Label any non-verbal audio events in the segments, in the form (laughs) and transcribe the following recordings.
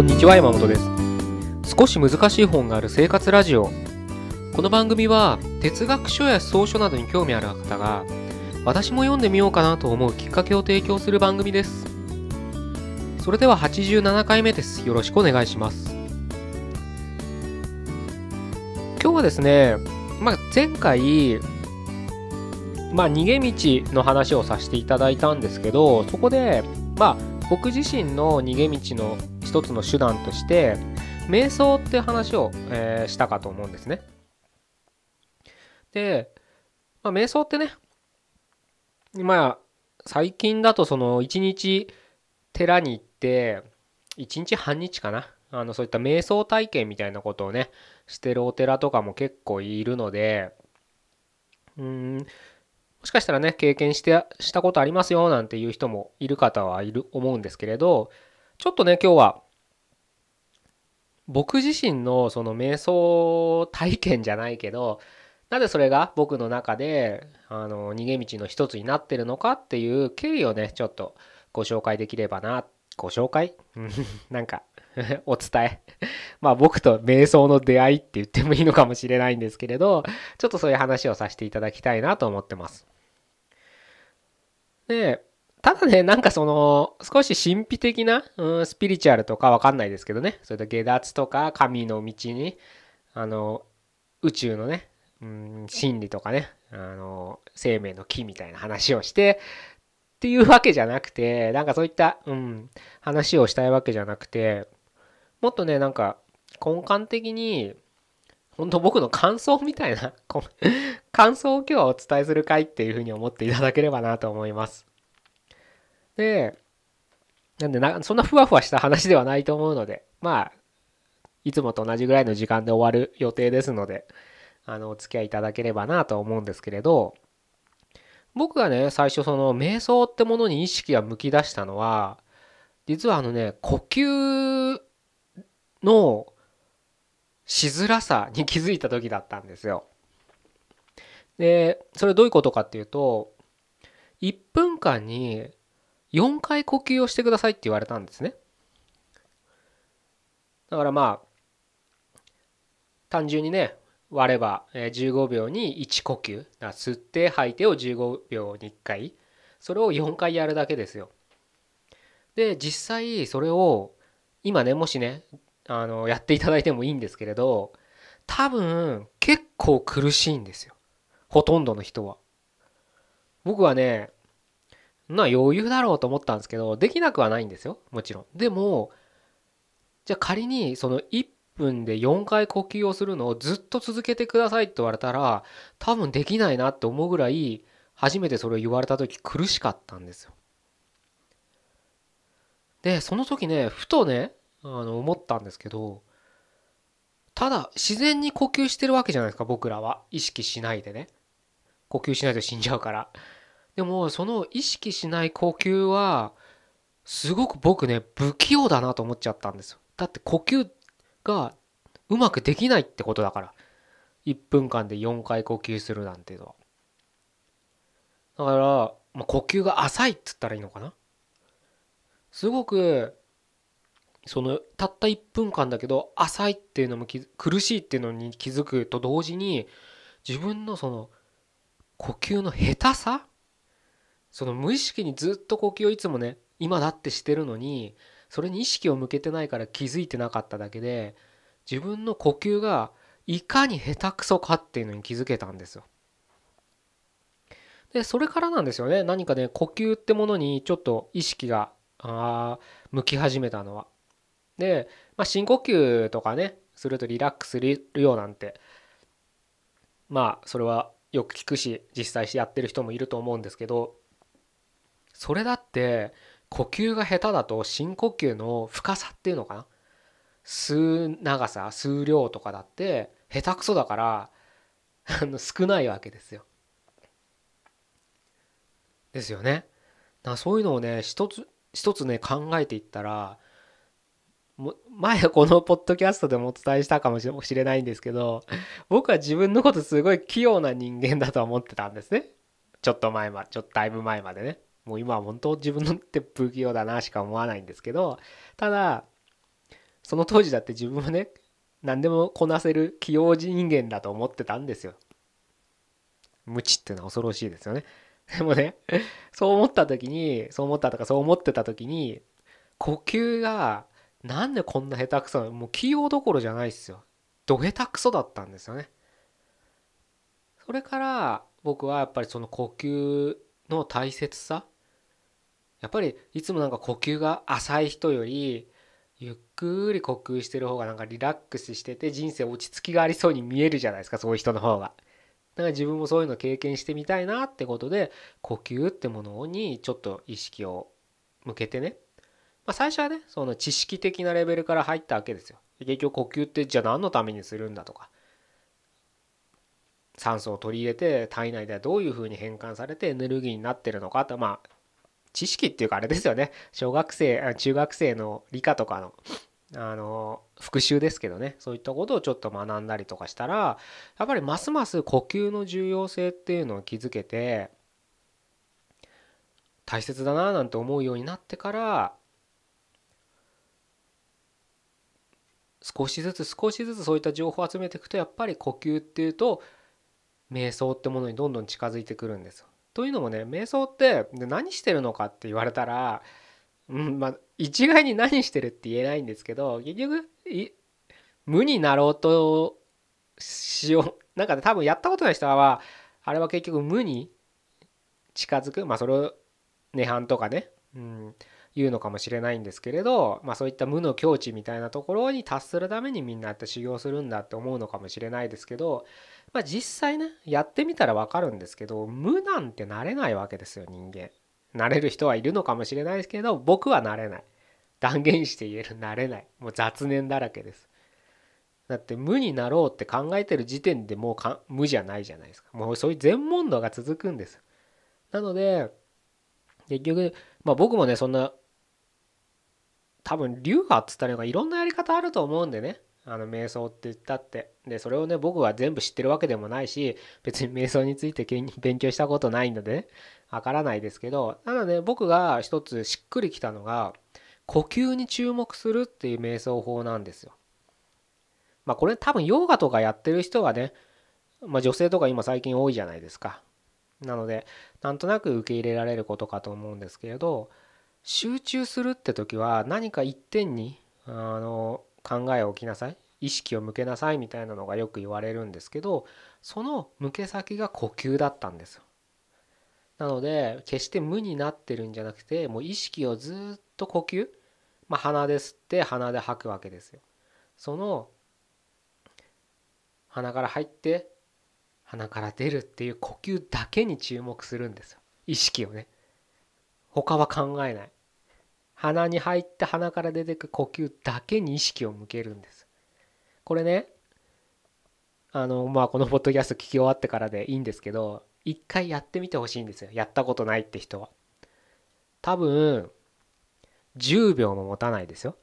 こんにちは山本です。少し難しい本がある生活ラジオ。この番組は哲学書や草書などに興味ある方が私も読んでみようかなと思うきっかけを提供する番組です。それでは87回目です。よろしくお願いします。今日はですね、まあ、前回まあ逃げ道の話をさせていただいたんですけどそこでまあ僕自身の逃げ道の一つの手段として瞑想って話を、えー、したかと思うんですね。で、まあ、瞑想ってねまあ最近だとその一日寺に行って一日半日かなあのそういった瞑想体験みたいなことをねしてるお寺とかも結構いるのでうんもしかしたらね、経験して、したことありますよなんていう人もいる方はいる、思うんですけれど、ちょっとね、今日は、僕自身のその瞑想体験じゃないけど、なぜそれが僕の中で、あの、逃げ道の一つになってるのかっていう経緯をね、ちょっとご紹介できればな。ご紹介？(laughs) なんか (laughs) お伝え？(laughs) まあ僕と瞑想の出会いって言ってもいいのかもしれないんですけれど、ちょっとそういう話をさせていただきたいなと思ってます。で、ただね、なんかその、少し神秘的な、うん、スピリチュアルとかわかんないですけどね、それと下脱とか神の道に、あの、宇宙のね、うん、真理とかね、あの、生命の木みたいな話をして、っていうわけじゃなくて、なんかそういった、うん、話をしたいわけじゃなくて、もっとね、なんか根幹的に、本当僕の感想みたいな感想を今日はお伝えする回っていうふうに思っていただければなと思います。で、なんでな、そんなふわふわした話ではないと思うので、まあ、いつもと同じぐらいの時間で終わる予定ですので、あの、お付き合いいただければなと思うんですけれど、僕がね、最初その瞑想ってものに意識が向き出したのは、実はあのね、呼吸のしづらさに気づいた時だったんですよ。で、それどういうことかっていうと、1分間に4回呼吸をしてくださいって言われたんですね。だからまあ、単純にね、割れば15秒に1呼吸。吸って吐いてを15秒に1回。それを4回やるだけですよ。で、実際それを今ね、もしね、あのやっていただいてもいいんですけれど多分結構苦しいんですよほとんどの人は僕はねまあ余裕だろうと思ったんですけどできなくはないんですよ。もちろん。でもじゃあ仮にその1分で4回呼吸をするのをずっと続けてくださいって言われたら多分できないなって思うぐらい初めてそれを言われた時苦しかったんですよ。でその時ねふとねあの思ったんですけどただ自然に呼吸してるわけじゃないですか僕らは。意識しないでね。呼吸しないと死んじゃうから。でもその意識しない呼吸はすごく僕ね不器用だなと思っちゃったんですよ。だって呼吸がうまくできないってことだから。1分間で4回呼吸するなんていうのは。だから、まあ、呼吸が浅いっつったらいいのかな。すごくそのたった1分間だけど浅いっていうのも苦しいっていうのに気づくと同時に自分のその呼吸の下手さその無意識にずっと呼吸をいつもね今だってしてるのにそれに意識を向けてないから気づいてなかっただけで自分の呼吸がいかに下手くそかっていうのに気づけたんですよ。でそれからなんですよね何かね呼吸ってものにちょっと意識があ向き始めたのは。で、まあ、深呼吸とかねするとリラックスするよなんてまあそれはよく聞くし実際やってる人もいると思うんですけどそれだって呼吸が下手だと深呼吸の深さっていうのかな？吸う長さ吸う量とかだって下手くそだから少ないわけですよ。ですよね。だそういうのをね一つ一つね考えていったら前このポッドキャストでもお伝えしたかもしれないんですけど僕は自分のことすごい器用な人間だと思ってたんですねちょっと前まちょっとだいぶ前までねもう今は本当自分のって不器用だなしか思わないんですけどただその当時だって自分はね何でもこなせる器用人間だと思ってたんですよ。無知っていうのは恐ろしいですよね。(laughs) でもねそう思った時にそう思ったとかそう思ってた時に呼吸がなんでこんな下手くそなもう器用どころじゃないっすよ。ど下手くそだったんですよね。それから僕はやっぱりその呼吸の大切さやっぱりいつもなんか呼吸が浅い人よりゆっくり呼吸してる方がなんかリラックスしてて人生落ち着きがありそうに見えるじゃないですかそういう人の方が。だから自分もそういうの経験してみたいなってことで呼吸ってものにちょっと意識を向けてね、まあ、最初はねその知識的なレベルから入ったわけですよ。結局呼吸ってじゃあ何のためにするんだとか酸素を取り入れて体内ではどういうふうに変換されてエネルギーになってるのかとまあ知識っていうかあれですよね小学生中学生の理科とかのあの復習ですけどねそういったことをちょっと学んだりとかしたらやっぱりますます呼吸の重要性っていうのを気づけて大切だななんて思うようになってから少しずつ少しずつそういった情報を集めていくとやっぱり呼吸っていうと瞑想ってものにどんどん近づいてくるんですよ。というのもね瞑想って何してるのかって言われたら、うんまあ、一概に何してるって言えないんですけど結局無になろうとしよう。なんかね多分やったことない人はあれは結局無に近づく。まあそれを涅槃とかね、うん、言うのかもしれないんですけれど、まあ、そういった無の境地みたいなところに達するためにみんなって修行するんだって思うのかもしれないですけど、まあ、実際ねやってみたら分かるんですけど無なんてなれないわけですよ人間。なれる人はいるのかもしれないですけど僕はなれない。断言して言えるなれない。もう雑念だらけです。だって無になろうって考えてる時点でもう無じゃないじゃないですか。もうそういう全問答が続くんです。なので結局まあ僕もねそんな多分流派っつったらいろんなやり方あると思うんでねあの瞑想って言ったってでそれをね僕は全部知ってるわけでもないし別に瞑想について勉強したことないのでねわからないですけどなので僕が一つしっくりきたのが呼吸に注目するっていう瞑想法なんですよ。まあこれ多分ヨガとかやってる人はね、まあ、女性とか今最近多いじゃないですか。なのでなんとなく受け入れられることかと思うんですけれど集中するって時は何か一点にあの考えを置きなさい意識を向けなさいみたいなのがよく言われるんですけどその向け先が呼吸だったんですよ。なので決して無になってるんじゃなくてもう意識をずっと呼吸、まあ、鼻で吸って鼻で吐くわけですよ。その鼻から入って鼻から出るっていう呼吸だけに注目するんですよ意識をね。他は考えない。鼻に入って鼻から出てく呼吸だけに意識を向けるんです。これねあのまあこのポッドキャスト聞き終わってからでいいんですけど一回やってみてほしいんですよ。やったことないって人は。多分10秒も持たないですよ。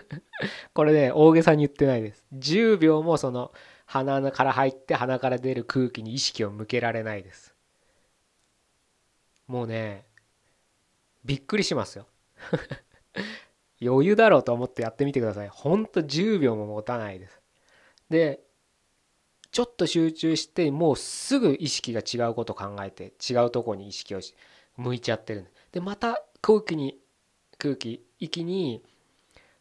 (laughs) これね大げさに言ってないです。10秒もその鼻から入って鼻から出る空気に意識を向けられないです。もうねびっくりしますよ。(laughs) 余裕だろうと思ってやってみてください。ほんと10秒も持たないです。でちょっと集中してもうすぐ意識が違うこと考えて違うとこに意識を向いちゃってるでまた空気に空気息に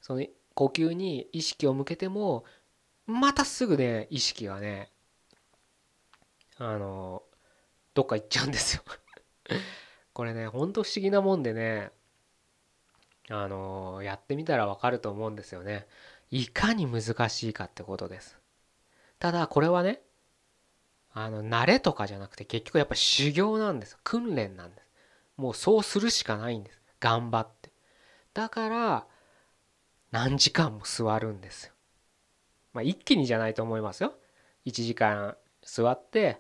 その呼吸に意識を向けてもまたすぐね意識がねあのどっか行っちゃうんですよ。これねほんと不思議なもんでねあのやってみたらわかると思うんですよね。いかに難しいかってことです。ただこれはねあの慣れとかじゃなくて結局やっぱ修行なんです。訓練なんです。もうそうするしかないんです。頑張って。だから何時間も座るんですよ。まあ一気にじゃないと思いますよ。1時間座って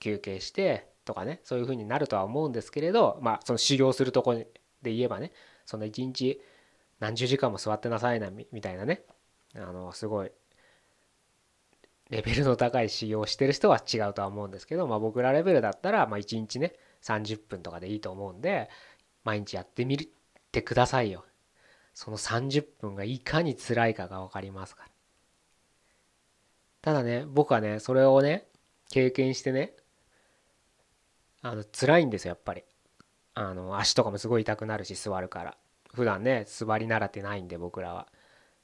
休憩してとかねそういう風になるとは思うんですけれどまあその修行するとこで言えばねその一日何十時間も座ってなさいなみたいなねあのすごいレベルの高い修行をしてる人は違うとは思うんですけど、まあ、僕らレベルだったらまあ1日ね30分とかでいいと思うんで毎日やってみてくださいよ。その30分がいかに辛いかが分かりますから。ただね僕はねそれをね経験してねあの辛いんですよやっぱりあの足とかもすごい痛くなるし座るから普段ね座り習ってないんで僕らは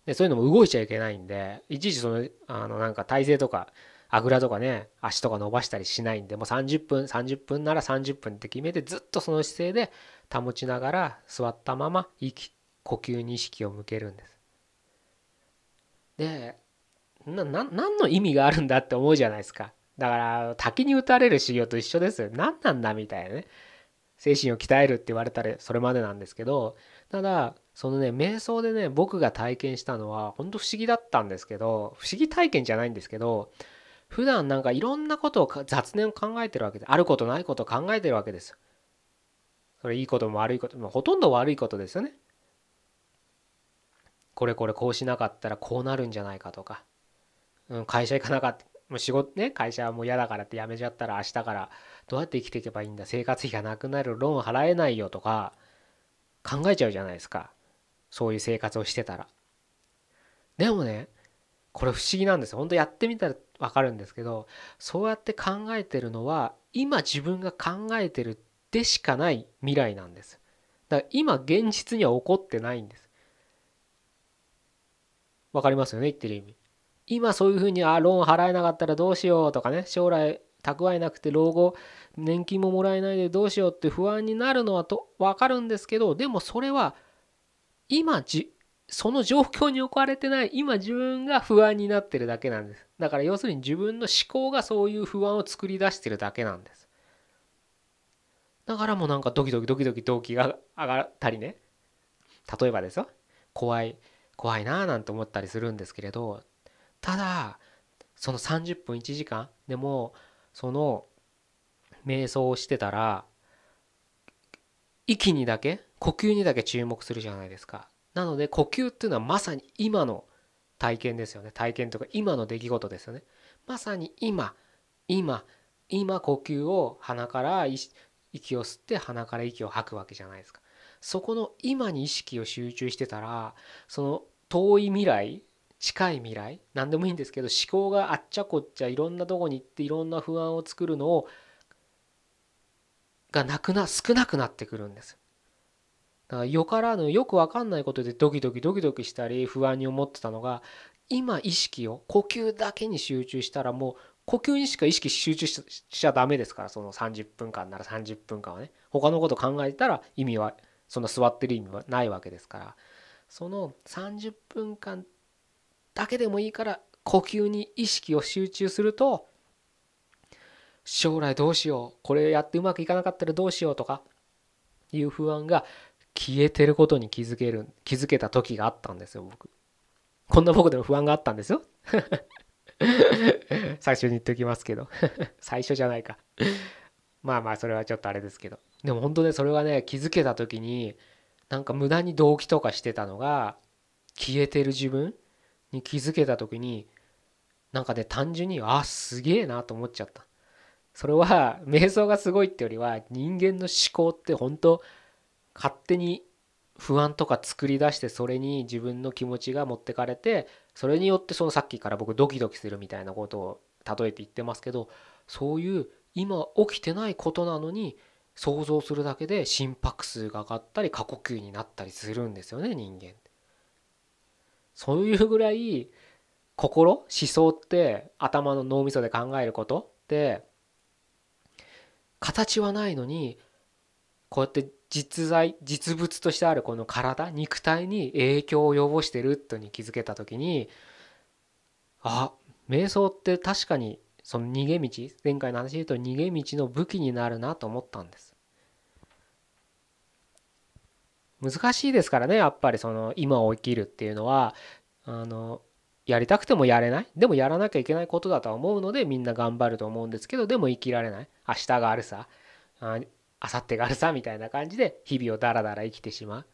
でそういうのも動いちゃいけないんでいちいちそのあのなんか体勢とかあぐらとかね足とか伸ばしたりしないんでもう30分30分なら30分って決めてずっとその姿勢で保ちながら座ったまま息呼吸に意識を向けるんです。でな何の意味があるんだって思うじゃないですか。だから滝に打たれる修行と一緒ですよ。何なんだみたいなね。精神を鍛えるって言われたらそれまでなんですけどただそのね瞑想でね僕が体験したのは本当不思議だったんですけど不思議体験じゃないんですけど普段なんかいろんなことを雑念を考えてるわけであることないことを考えてるわけですそれいいことも悪いこともほとんど悪いことですよねこれこれこうしなかったらこうなるんじゃないかとか、うん、会社行かなかったもう仕事ね会社はもう嫌だからって辞めちゃったら明日からどうやって生きていけばいいんだ生活費がなくなるローン払えないよとか考えちゃうじゃないですか。そういう生活をしてたら。でもねこれ不思議なんですよ。本当やってみたら分かるんですけどそうやって考えてるのは今自分が考えてるでしかない未来なんです。だから今現実には起こってないんです。わかりますよね言ってる意味。今そういうふうにあローン払えなかったらどうしようとかね将来蓄えなくて老後年金ももらえないでどうしようって不安になるのはと分かるんですけどでもそれは今じその状況に置かれてない今自分が不安になってるだけなんです。だから要するに自分の思考がそういう不安を作り出してるだけなんです。だからもうなんかドキドキドキドキ動機が上がったりね。例えばですよ。怖い怖いなーなんて思ったりするんですけれどただその30分1時間でもその瞑想をしてたら息にだけ呼吸にだけ注目するじゃないですか。なので呼吸っていうのはまさに今の体験ですよね。体験とか今の出来事ですよね。まさに今今今呼吸を鼻から息を吸って鼻から息を吐くわけじゃないですか。そこの今に意識を集中してたらその遠い未来近い未来？何でもいいんですけど思考があっちゃこっちゃいろんなとこに行っていろんな不安を作るのをがなくな少なくなってくるんです。だからよからぬよく分かんないことでドキドキドキドキしたり不安に思ってたのが今意識を呼吸だけに集中したらもう呼吸にしか意識集中しちゃダメですからその30分間なら30分間はね。他のこと考えたら意味はその座ってる意味はないわけですから。その30分間だけでもいいから呼吸に意識を集中すると将来どうしようこれやってうまくいかなかったらどうしようとかいう不安が消えてることに気づける気づけた時があったんですよ僕。こんな僕でも不安があったんですよ。(laughs) 最初に言っておきますけど。(laughs) 最初じゃないか。まあまあそれはちょっとあれですけど。でも本当ねそれはね気づけた時になんか無駄に動機とかしてたのが消えてる自分に気づけた時になんかね単純にあすげえなと思っちゃった。それは瞑想がすごいってよりは人間の思考って本当勝手に不安とか作り出してそれに自分の気持ちが持ってかれてそれによってそのさっきから僕ドキドキするみたいなことを例えて言ってますけどそういう今起きてないことなのに想像するだけで心拍数が上がったり過呼吸になったりするんですよね人間って。そういうぐらい心思想って頭の脳みそで考えることって形はないのにこうやって実在実物としてあるこの体肉体に影響を及ぼしてるとに気づけた時にあ瞑想って確かにその逃げ道前回の話で言うと逃げ道の武器になるなと思ったんです。難しいですからねやっぱりその今を生きるっていうのは。あのやりたくてもやれない。でもやらなきゃいけないことだとは思うのでみんな頑張ると思うんですけどでも生きられない。明日があるさ。あさってがあるさみたいな感じで日々をダラダラ生きてしまう。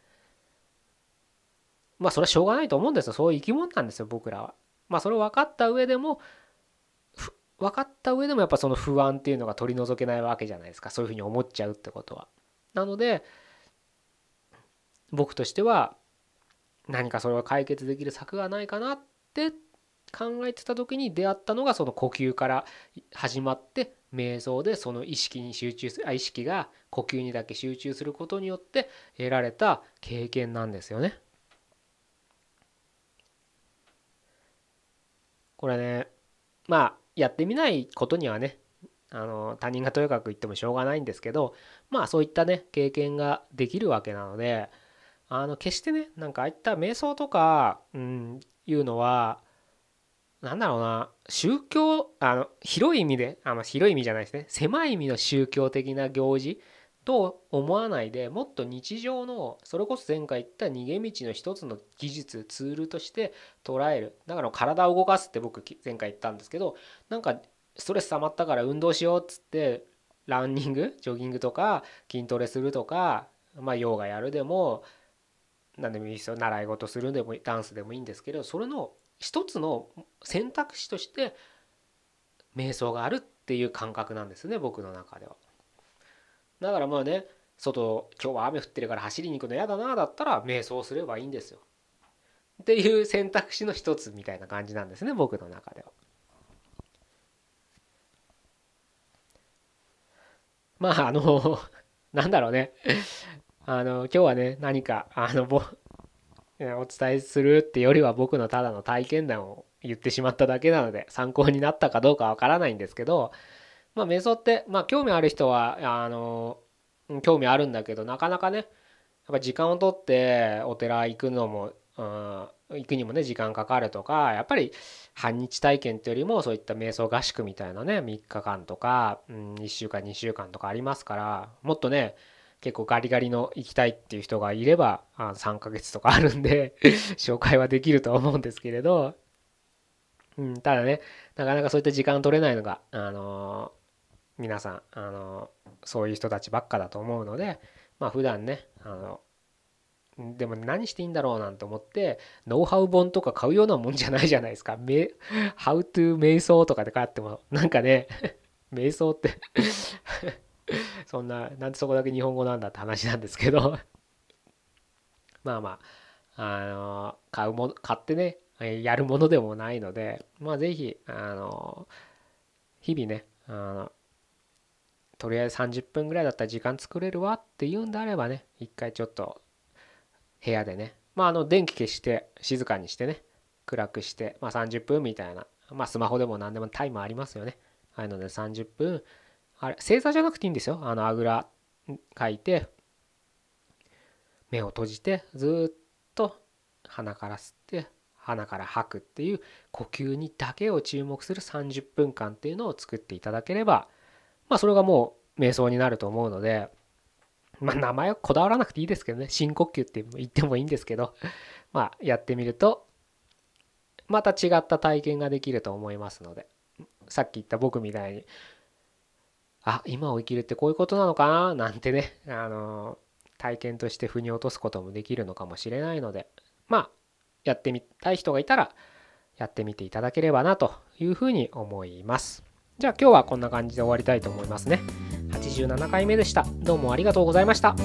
まあそれはしょうがないと思うんですよ。そういう生き物なんですよ僕らは。まあそれを分かった上でも分かった上でもやっぱその不安っていうのが取り除けないわけじゃないですか。そういうふうに思っちゃうってことは。なので僕としては何かそれを解決できる策がないかなって考えてた時に出会ったのがその呼吸から始まって瞑想でその意識に集中する意識が呼吸にだけ集中することによって得られた経験なんですよね。これねまあやってみないことにはねあの他人がとやかく言ってもしょうがないんですけどまあそういったね経験ができるわけなのであの決してねなんかああいった瞑想とか、うん、いうのはなんだろうな宗教あの広い意味であの広い意味じゃないですね狭い意味の宗教的な行事と思わないでもっと日常のそれこそ前回言った逃げ道の一つの技術ツールとして捉える。だから体を動かすって僕前回言ったんですけどなんかストレス溜まったから運動しようっつってランニングジョギングとか筋トレするとかまあヨガやるでも何でもいいですよ習い事するでもダンスでもいいんですけどそれの一つの選択肢として瞑想があるっていう感覚なんですね僕の中では。だからまあね外今日は雨降ってるから走りに行くの嫌だなだったら瞑想すればいいんですよ。っていう選択肢の一つみたいな感じなんですね僕の中では。まああのなんだろうねあの今日はね何かあのぼ (laughs) お伝えするってよりは僕のただの体験談を言ってしまっただけなので参考になったかどうかわからないんですけどまあ、瞑想って、まあ、興味ある人はあの興味あるんだけどなかなかねやっぱ時間をとってお寺行くのも、うん、行くにもね時間かかるとかやっぱり半日体験っていうよりもそういった瞑想合宿みたいなね3日間とか、うん、1週間2週間とかありますからもっとね結構ガリガリの行きたいっていう人がいればあ3ヶ月とかあるんで (laughs) 紹介はできると思うんですけれど、うん、ただねなかなかそういった時間取れないのが、あの皆さんあのそういう人たちばっかだと思うのでまあ普段ねあのでも何していいんだろうなんて思ってノウハウ本とか買うようなもんじゃないじゃないですか。How to 瞑想とかで買ってもなんかね (laughs) 瞑想って (laughs) (laughs) そんななんでそこだけ日本語なんだって話なんですけど。(laughs) まあまああの買うもの買ってねやるものでもないのでまあ是非あの日々ねあのとりあえず30分ぐらいだったら時間作れるわっていうんであればね一回ちょっと部屋でねまああの電気消して静かにしてね暗くして、まあ、30分みたいなまあスマホでも何でもタイムありますよね。ああいうので30分あれ正座じゃなくていいんですよ。あのあぐらかいて目を閉じてずっと鼻から吸って鼻から吐くっていう呼吸にだけを注目する30分間っていうのを作っていただければまあそれがもう瞑想になると思うので、まあ名前はこだわらなくていいですけどね、深呼吸って言ってもいいんですけど、(laughs) まあやってみると、また違った体験ができると思いますので、さっき言った僕みたいに、あ、今を生きるってこういうことなのかな？なんてね、あの、体験として腑に落とすこともできるのかもしれないので、まあ、やってみたい人がいたら、やってみていただければなというふうに思います。じゃあ今日はこんな感じで終わりたいと思いますね。87回目でした。どうもありがとうございました。